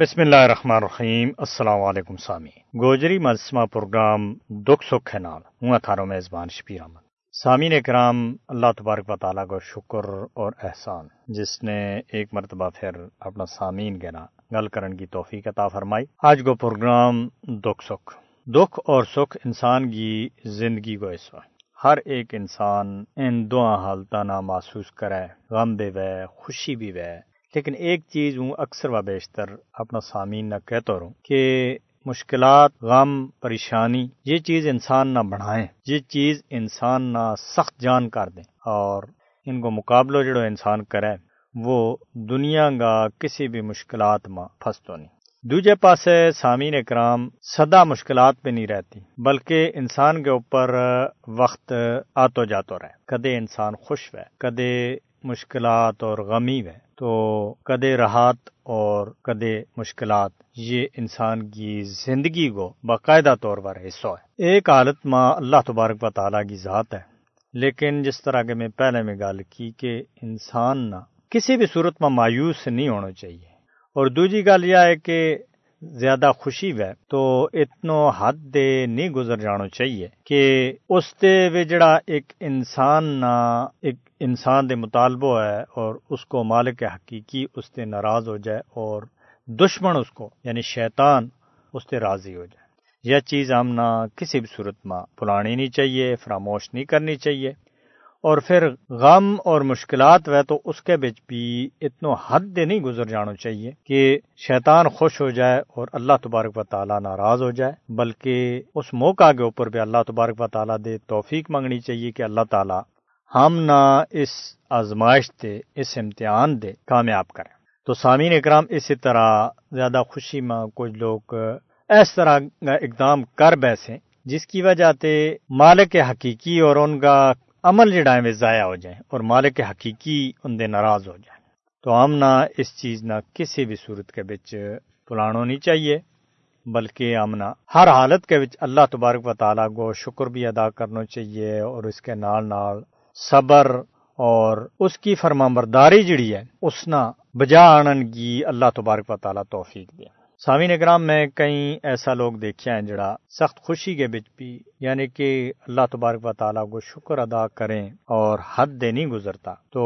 بسم اللہ الرحمن الرحیم۔ السلام علیکم سامی۔ گوجری مجسمہ پروگرام دکھ سکھ ہے نال۔ ہوں تھارو میزبان شبیر احمد۔ سامعین اکرام اللہ تبارک و تعالیٰ کو شکر اور احسان۔ جس نے ایک مرتبہ پھر اپنا سامعین گنا گل کرن کی توفیق عطا فرمائی۔ آج کو پروگرام دکھ سکھ۔ دکھ اور سکھ انسان کی زندگی کو اس وقت ہر ایک انسان ان دو حالتوں نہ محسوس کرے، غم بھی وے خوشی بھی وے لیکن ایک چیز ہوں اکثر و بیشتر اپنا سامعین نہ کہتا رہوں کہ مشکلات، غم، پریشانی، یہ چیز انسان نہ بڑھائیں، یہ چیز انسان نہ سخت جان کر دیں اور ان کو مقابلہ جڑو انسان کرے، وہ دنیا کا کسی بھی مشکلات میں پھنسو نہیں۔ دوجے پاس سامعین اکرام سدا مشکلات پہ نہیں رہتی، بلکہ انسان کے اوپر وقت آتو جاتو رہے۔ کدے انسان خوش ہوئے کدے مشکلات اور غمی ہے تو کدے راحت اور کدے مشکلات، یہ انسان کی زندگی کو باقاعدہ طور پر حصہ ہے۔ ایک حالت ماں اللہ تبارک و تعالیٰ کی ذات ہے۔ لیکن جس طرح کے میں پہلے میں گال کی کہ انسان نہ کسی بھی صورت میں مایوس نہیں ہونا چاہیے۔ اور دوسری گل یہ ہے کہ زیادہ خوشی وے تو اتنو حد دے نہیں گزر جانو چاہیے کہ اس دے جڑا ایک انسان نہ ایک انسان دے مطالبہ ہے اور اس کو مالک حقیقی اس سے ناراض ہو جائے اور دشمن اس کو یعنی شیطان اس سے راضی ہو جائے۔ یہ چیز ہم نہ کسی بھی صورت میں پلانی نہیں چاہیے، فراموش نہیں کرنی چاہیے۔ اور پھر غم اور مشکلات وہ تو اس کے بچ بھی اتنو حد دے نہیں گزر جانو چاہیے کہ شیطان خوش ہو جائے اور اللہ تبارک و تعالیٰ ناراض ہو جائے، بلکہ اس موقع کے اوپر بھی اللہ تبارک و تعالیٰ دے توفیق مانگنی چاہیے کہ اللہ تعالیٰ ہم نہ اس آزمائش دے، اس امتحان دے کامیاب کریں۔ تو سامعین اکرام، اسی طرح زیادہ خوشی میں کچھ لوگ اس طرح کا اقدام کر بیسے، جس کی وجہ سے مالک حقیقی اور ان کا عمل جڑا ہے ضائع ہو جائیں اور مالک حقیقی ان دے ناراض ہو جائیں۔ تو ہم نہ اس چیز نہ کسی بھی صورت کے بچ پلانو نہیں چاہیے، بلکہ ہم نہ ہر حالت کے بچ اللہ تبارک و تعالیٰ کو شکر بھی ادا کرنا چاہیے اور اس کے نال نال صبر اور اس کی فرما برداری جڑی ہے، اس نہ بجا آنن کی اللہ تبارک و تعالیٰ توفیق دیا سامعین اکرام، میں کئی ایسا لوگ دیکھے ہیں جڑا سخت خوشی کے بچ بھی یعنی کہ اللہ تبارک و تعالیٰ کو شکر ادا کریں اور حد دے نہیں گزرتا، تو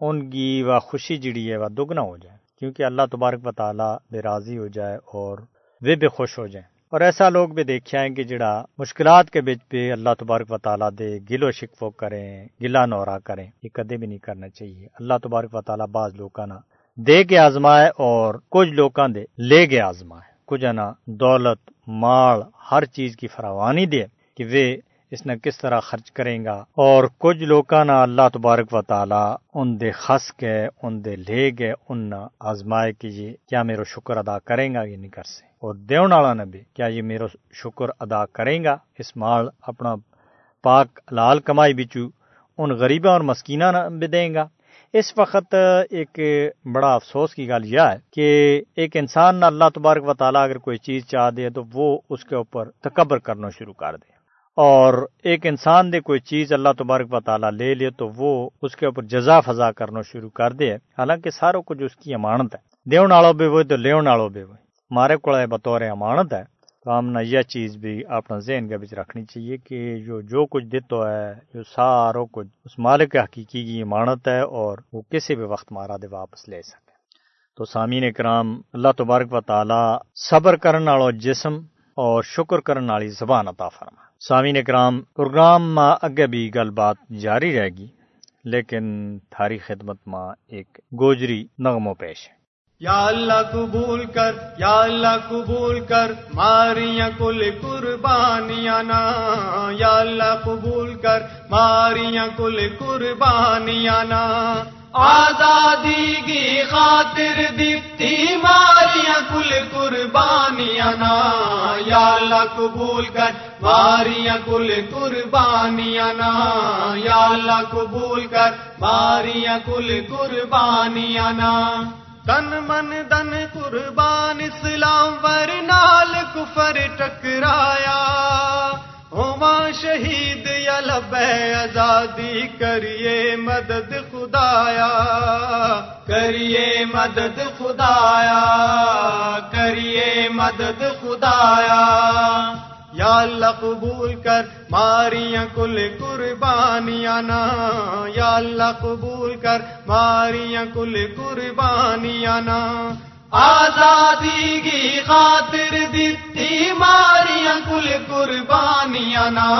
ان کی وہ خوشی جڑی ہے وہ دگنا ہو جائے۔ کیونکہ اللہ تبارک و تعالیٰ بے راضی ہو جائے اور وہ بھی خوش ہو جائیں۔ اور ایسا لوگ بھی دیکھا ہے کہ جڑا مشکلات کے بچ پہ اللہ تبارک و تعالیٰ دے گل و شکفو کریں، گلا نورا کریں۔ یہ کدے بھی نہیں کرنا چاہیے۔ اللہ تبارک و تعالیٰ بعض لوگوں نہ دے کے آزمائے اور کچھ لوکاں دے لے کے آزمائے۔ کچھ نہ دولت، مال، ہر چیز کی فراوانی دے کہ وہ اس نے کس طرح خرچ کریں گا؟ اور کچھ لوکاں نا اللہ تبارک و تعالی ان دے خس کے، ان دے لے گئے ان آزمائے کہ یہ کیا میرا شکر ادا کریں گا یہ نہیں کر سے؟ اور دیون والا نے بھی کیا یہ میرا شکر ادا کریں گا؟ اس مال اپنا پاک لال کمائی بچو، ان غریباں اور مسکینہ بھی دیں گا؟ اس وقت ایک بڑا افسوس کی گل یہ ہے کہ ایک انسان نہ اللہ تبارک و تعالیٰ اگر کوئی چیز چاہ دے تو وہ اس کے اوپر تکبر کرنا شروع کر دے۔ اور ایک انسان دے کوئی چیز اللہ تبارک و تعالیٰ لے لے تو وہ اس کے اوپر جزا فضا کرنا شروع کر دے۔ حالانکہ ساروں کچھ اس کی امانت ہے۔ دیون آڑو بھی وہی تو لیون آڑو بھی وہی مارے کو بطور امانت ہے۔ تو ہم نے یہ چیز بھی اپنا ذہن کے بچ رکھنی چاہیے کہ جو جو کچھ دیتو ہے، جو سارو کچھ اس مالک حقیقی کی امانت ہے اور وہ کسی بھی وقت مارا دے واپس لے سکے۔ تو سامعین اکرام اللہ تبارک و تعالی صبر کرنے والو جسم اور شکر کرنے والی زبان عطا فرما سامعین اکرام، پروگرام میں اگے بھی گل بات جاری رہے گی، لیکن تھاری خدمت میں ایک گوجری نغمو پیش ہے۔ یا اللہ قبول کر، یا اللہ قبول کر، ماریاں کل قربانیاں نا۔ یا اللہ قبول کر، ماریاں کل قربانیاں نا۔ آزادی کی خاطر دیتی ماریاں کل قربانیاں نا، یا اللہ قبول کر ماریاں کل قربانیاں نا، یا اللہ قبول کر ماریاں کل قربانیاں نا۔ تن من دن قربان اسلام ور نال کفر ٹکرایا، ہوما شہید یا آزادی، کریے مدد خدایا۔ کریے مدد خدایا مدد خدایا۔ یا اللہ قبول کر، ماریاں کل قربانیاں نا۔ یا اللہ قبول کر، ماریاں کل قربانیاں نا۔ آزادی کی خاطر دیتی کل قربانیاں نا،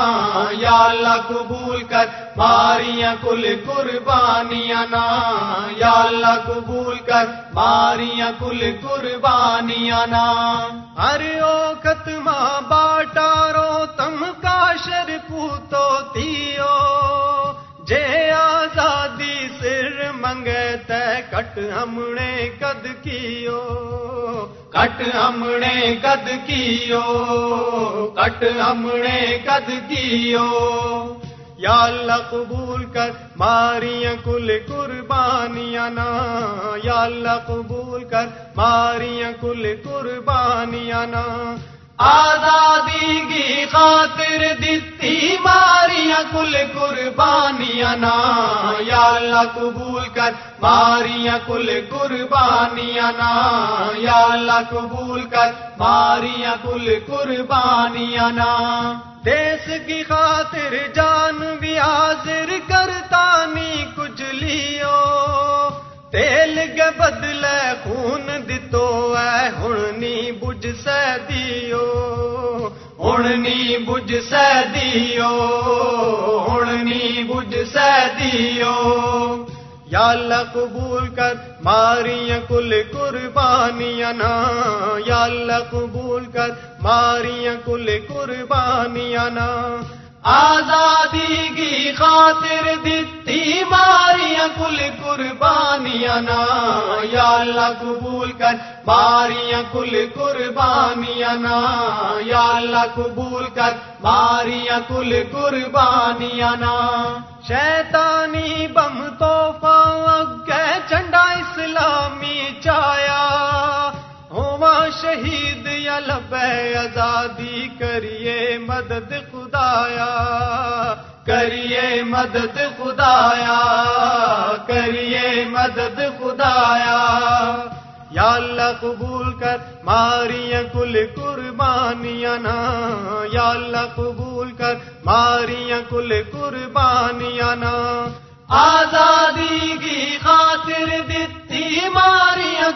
یا اللہ قبول کر، ماریاں کل قربانیاں نا، یا اللہ قبول کر، ماریاں کل قربانیاں نا۔ ہر او ختمہ باٹارو تم کا شر پوتو تیو۔ جے آزادی سر منگے، تے کٹ ہم نے کد کیو۔ کٹ ہم نے گد کیو کٹ ہم نے گد کیو یا اللہ قبول کر ماریاں کل قربانیاں نا یا اللہ قبول کر ماریاں کل قربانیاں نا آزادی کی خاطر دیتی ماریاں کل قربانیاں نا، یا اللہ قبول کر ماریاں کل قربانیاں نا، یا اللہ قبول کر ماریاں کل قربانیاں نا۔ دیس کی خاطر جان بھی حاضر کرتا نہیں کچھ لیو۔ تیل کے بدلے خون دتو ہے ہننی بج سے دیو ہننی بج سے دیو ہننی بج سے دیو یا اللہ قبول کر ماریاں کل قربانیاں نا یا اللہ قبول کر ماریاں کل قربانیاں نا آزادی کی خاطر دیتی ماریاں، کل قربانیاں نا۔ یا اللہ قبول کر، ماریاں، کل قربانیاں نا۔ یا اللہ قبول کر، ماریاں، کل قربانیاں نا۔ شیطانی بم توفا اگے چنڈا اسلامی چایا۔ ہوا شہید یا لبے آزادی کریے، مدد خدایا کریے مدد خدایا، کریے مدد خدایا۔ یا اللہ قبول کر ماری کل قربانیاں نا۔ یا اللہ قبول کر ماری کل قربانیاں نا۔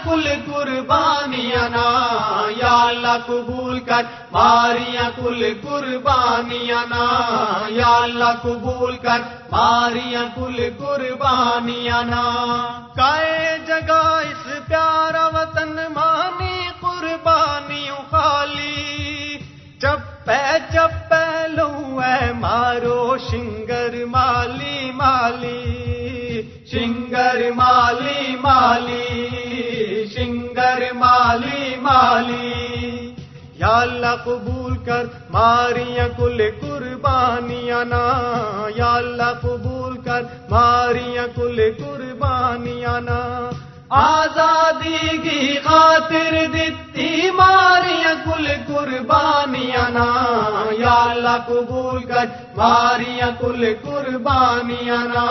کل قربانیاں نا، یا اللہ قبول کر۔ ماریاں کل قربانیاں نا، یا اللہ قبول کر۔ ماریاں کل قربانیاں نا۔ کائے جگہ اس پیارا وطن مانی قربانی خالی۔ چپے چپے لو ہے مارو، شنگر مالی مالی۔ شنگر مالی مالی۔ مالی مالی۔ یا اللہ قبول کر، ماریاں کل قربانیاں نا۔ یا اللہ قبول کر، ماریاں کل قربانیاں نا۔ آزادی کی خاطر دیتی ماریاں کل قربانیاں نا۔ یا اللہ قبول کر، ماریاں کل قربانیاں نا۔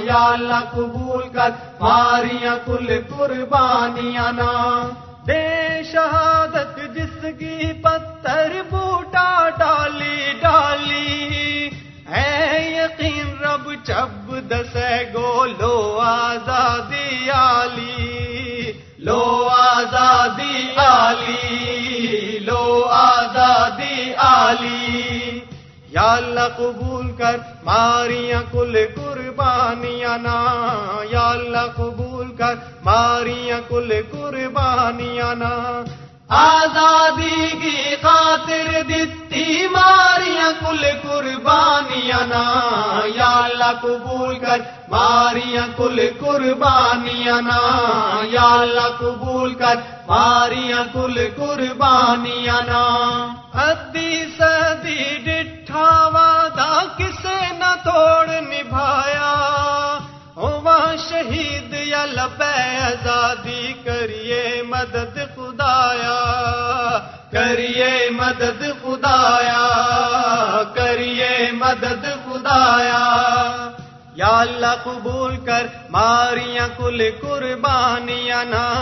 یا اللہ قبول کر، ماریاں کل قربانیاں نا۔ بے شہادت جس کی پتھر بوٹا ڈالی ڈالی۔ ہے یقین رب چب دسے گو، لو آزادی آلی لو آزادی آلی لو آزادی آلی یا اللہ قبول کر، ماریاں کل قربانیاں نا۔ یا اللہ قبول کر، ماریاں کل قربانیاں نا۔ آزادی کی خاطر دیتی ماریاں کل قربانیاں نا۔ یا اللہ قبول کر، ماریاں کل قربانیاں نا۔ یا اللہ قبول کر، ماریاں کل قربانیاں نا۔ ادی یا آزادی کریے مدد خدایا، کریے مدد خدایا، کریے مدد خدایا۔ یا اللہ قبول کر، ماریاں کل قربانیاں نا۔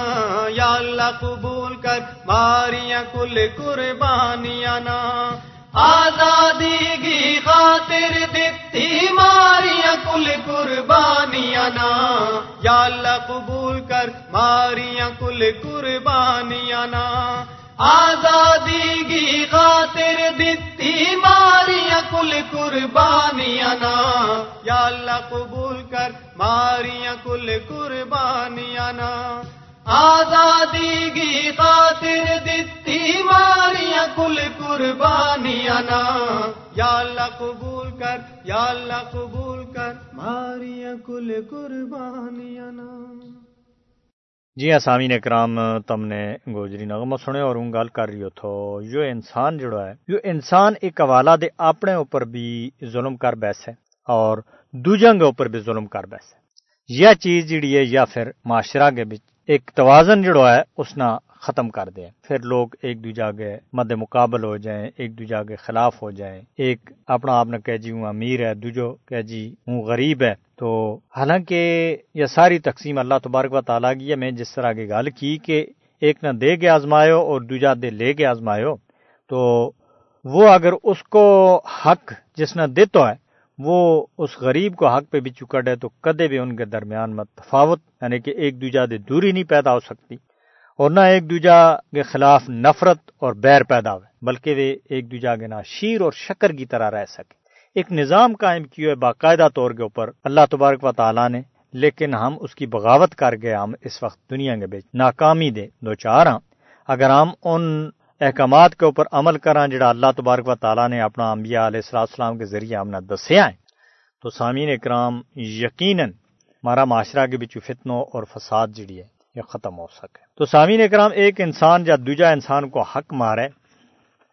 یا اللہ قبول کر، ماریاں کل قربانیاں نا۔ آزادی کی خاطر دیتی ماریاں کل قربانیاں نا۔ یا اللہ قبول کر، ماریاں کل قربانیاں نا۔ آزادی کی خاطر دیتی ماریاں کل قربانیاں نا۔ یا اللہ قبول کر، ماریاں کل قربانیاں نا۔ آزادی کی خاطر دیتی ماریاں کل قربانیاں یا اللہ قبول کر، یا اللہ قبول کر۔ ماریاں کل قربانیاں جی ہاں سامعین اکرام تم نے گوجری نغمہ سنے اور ان گل کر رہی تھو۔ جو انسان جڑا ہے جو انسان ایک حوالہ دے اپنے اوپر بھی ظلم کر بیس ہے اور دوجنگ اوپر بھی ظلم کر بیس ہے۔ یہ چیز جڑی ہے یا پھر معاشرہ کے بچ ایک توازن جڑا ہے، اس نہ ختم کر دے پھر لوگ ایک دوجہ کے مد مقابل ہو جائیں، ایک دوجہ کے خلاف ہو جائیں۔ ایک اپنا آپ نے کہہ جی ہوں امیر ہے، دوجو کہہ جی ہوں غریب ہے۔ تو حالانکہ یہ ساری تقسیم اللہ تبارک و تعالیٰ کی ہے۔ میں جس طرح کی گل کی کہ ایک نہ دے کے آزمایو اور دوجا دے لے کے آزمایو تو وہ اگر اس کو حق جس نے دیتا ہے، وہ اس غریب کو حق پہ بھی چکڑ ہے، تو کدے بھی ان کے درمیان میں تفاوت یعنی کہ ایک دوجا دے دوری نہیں پیدا ہو سکتی۔ اور نہ ایک دوجا کے خلاف نفرت اور بیر پیدا ہوئے، بلکہ وہ ایک دوجا کے نہ شیر اور شکر کی طرح رہ سکے۔ ایک نظام قائم کیا ہے باقاعدہ طور کے اوپر اللہ تبارک و تعالیٰ نے، لیکن ہم اس کی بغاوت کر گئے ہم اس وقت دنیا کے بیچ ناکامی دے، دو چار ہاں اگر ہم ان احکامات کے اوپر عمل کریں جڑا اللہ تبارک و تعالیٰ نے اپنا انبیاء علیہ السلام کے ذریعے ہم نے دسیا ہے تو سامعین اکرام، یقیناً ہمارا معاشرہ کے بچ فتنوں اور فساد جڑی ہے۔ یہ ختم ہو سکے۔ تو سامعین اکرام، ایک انسان یا دوجا انسان کو حق مارے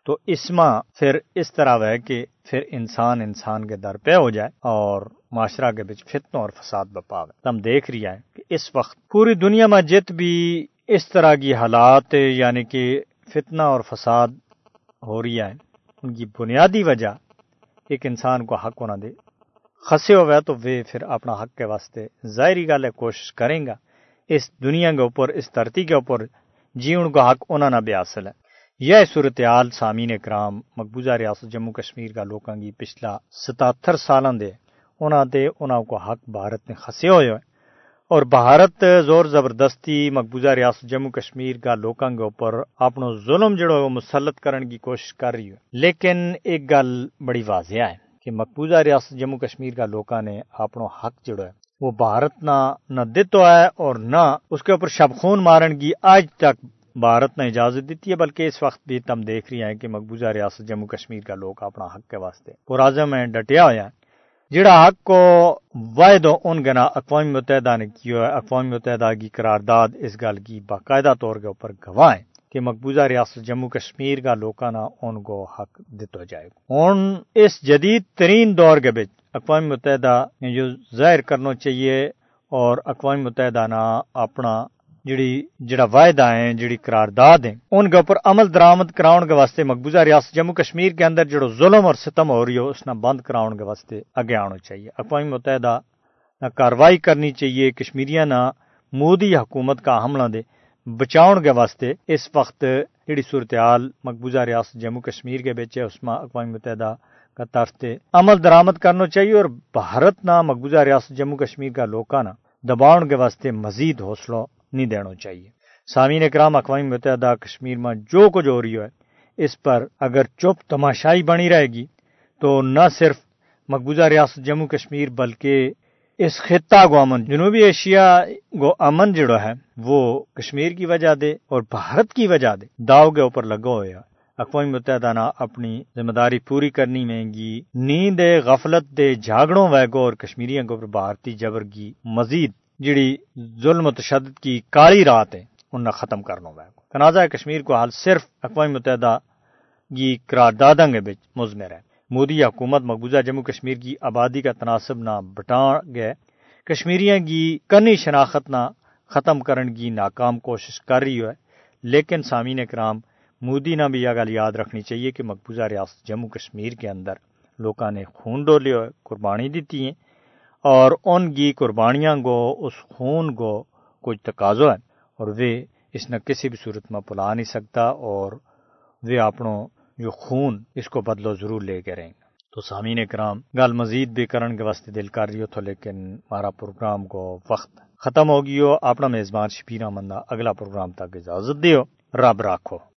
تو اسما پھر اس طرح ہے کہ پھر انسان انسان کے در پہ ہو جائے اور معاشرہ کے بچ فتنوں اور فساد بپاوے ہم دیکھ رہی ہے کہ اس وقت پوری دنیا میں جت بھی اس طرح کی حالات یعنی کہ فتنہ اور فساد ہو رہی ہے ان کی بنیادی وجہ ایک انسان کو حق ہونا دے۔ خسے ہوئے تو وہ پھر اپنا حق کے واسطے ظاہری گل ہے کوشش کریں گا۔ اس دنیا کے اوپر، اس دھرتی کے اوپر جیون کا حق انہوں نے بھی حاصل ہے۔ یہ صورتحال سامعین کرام مقبوضہ ریاست جموں کشمیر کا لوگوں کی پچھلا ستہتر سالوں دے انہوں دے انہوں کو حق بھارت نے خسے ہوئے ہوئے۔ اور بھارت زور زبردستی مقبوضہ ریاست جموں کشمیر کا لوگوں کے اوپر اپنا ظلم جڑو وہ مسلط کرنے کی کوشش کر رہی ہے۔ لیکن ایک گل بڑی واضح ہے کہ مقبوضہ ریاست جموں کشمیر کا لوگوں نے اپنا حق جڑو ہے وہ بھارت نہ نہ دتو ہے اور نہ اس کے اوپر شب خون مارن کی آج تک بھارت نے اجازت دیتی ہے، بلکہ اس وقت بھی تم دیکھ رہی ہیں کہ مقبوضہ ریاست جموں کشمیر کا لوگ اپنا حق کے واسطے پرازم میں ڈٹیا ہوا ہے جڑا حق کو واحد ان گنا اقوام متحدہ نے کیا ہے، اقوام متحدہ کی قرارداد اس گل کی باقاعدہ طور کے اوپر گواہ ہے کہ مقبوضہ ریاست جموں کشمیر کا لوکانا ان کو حق دیتا جائے۔ گا ان اس جدید ترین دور کے بچ اقوام متحدہ جو ظاہر کرنا چاہیے اور اقوام متحدہ نا اپنا جڑی جڑا وعدہ ہیں، جڑی قرارداد ہیں، ان کے اوپر عمل درآمد کراؤن کے واسطے مقبوضہ ریاست جموں کشمیر کے اندر جڑو ظلم اور ستم ہو رہی ہو، اس نہ بند کراؤن کے واسطے اگے آنا چاہیے۔ اقوام متحدہ نہ کاروائی کرنی چاہیے، کشمیریاں نہ مودی حکومت کا حملہ دے بچاؤن کے واسطے۔ اس وقت جڑی صورتحال مقبوضہ ریاست جموں کشمیر کے بیچے اس میں اقوام متحدہ کا طرف عمل درآمد کرنا چاہیے اور بھارت نہ مقبوضہ ریاست جموں کشمیر کا لوکا نہ دباؤن کے واسطے مزید حوصلہ نہیں دینا چاہیے۔ سامعین اکرام، اقوام متحدہ کشمیر میں جو کچھ ہو رہی ہے اس پر اگر چپ تماشائی بنی رہے گی، تو نہ صرف مقبوضہ ریاست جموں کشمیر بلکہ اس خطہ کو امن، جنوبی ایشیا کو امن جڑا ہے، وہ کشمیر کی وجہ دے اور بھارت کی وجہ دے داؤ کے اوپر لگا ہوا ہے اقوام متحدہ نہ اپنی ذمہ داری پوری کرنی میں گی نیند غفلت دے جھاگڑوں ویگو اور کشمیریوں کے اوپر بھارتی جبر کی مزید جڑی ظلم و تشدد کی کالی رات ہے انہیں ختم کرنا ہوگا تنازع کشمیر کو حال صرف اقوام متحدہ کی قراردادوں کے بچ مضمر ہے۔ مودی حکومت مقبوضہ جموں کشمیر کی آبادی کا تناسب نہ بٹا گئے، کشمیریاں کی کنی شناخت نہ ختم کرن کی ناکام کوشش کر رہی ہے، لیکن سامعین کرام مودی نے بھی یہ گل یاد رکھنی چاہیے کہ مقبوضہ ریاست جموں کشمیر کے اندر لوگوں نے خون ڈولے قربانی دیتی ہیں اور ان کی قربانیاں گو، اس خون کو کچھ تقاضو ہے اور وہ اس نے کسی بھی صورت میں پلا نہیں سکتا اور وہ اپنوں جو خون اس کو بدلو ضرور لے کے رہیں گے۔ تو سامعین کرام، گل مزید بھی کرن کے واسطے دل کر رہی ہو تو لیکن ہمارا پروگرام کو وقت ختم ہو گئی ہو۔ اپنا میزبان شبیر احمد اگلا پروگرام تک اجازت دیو۔ رب راکھو۔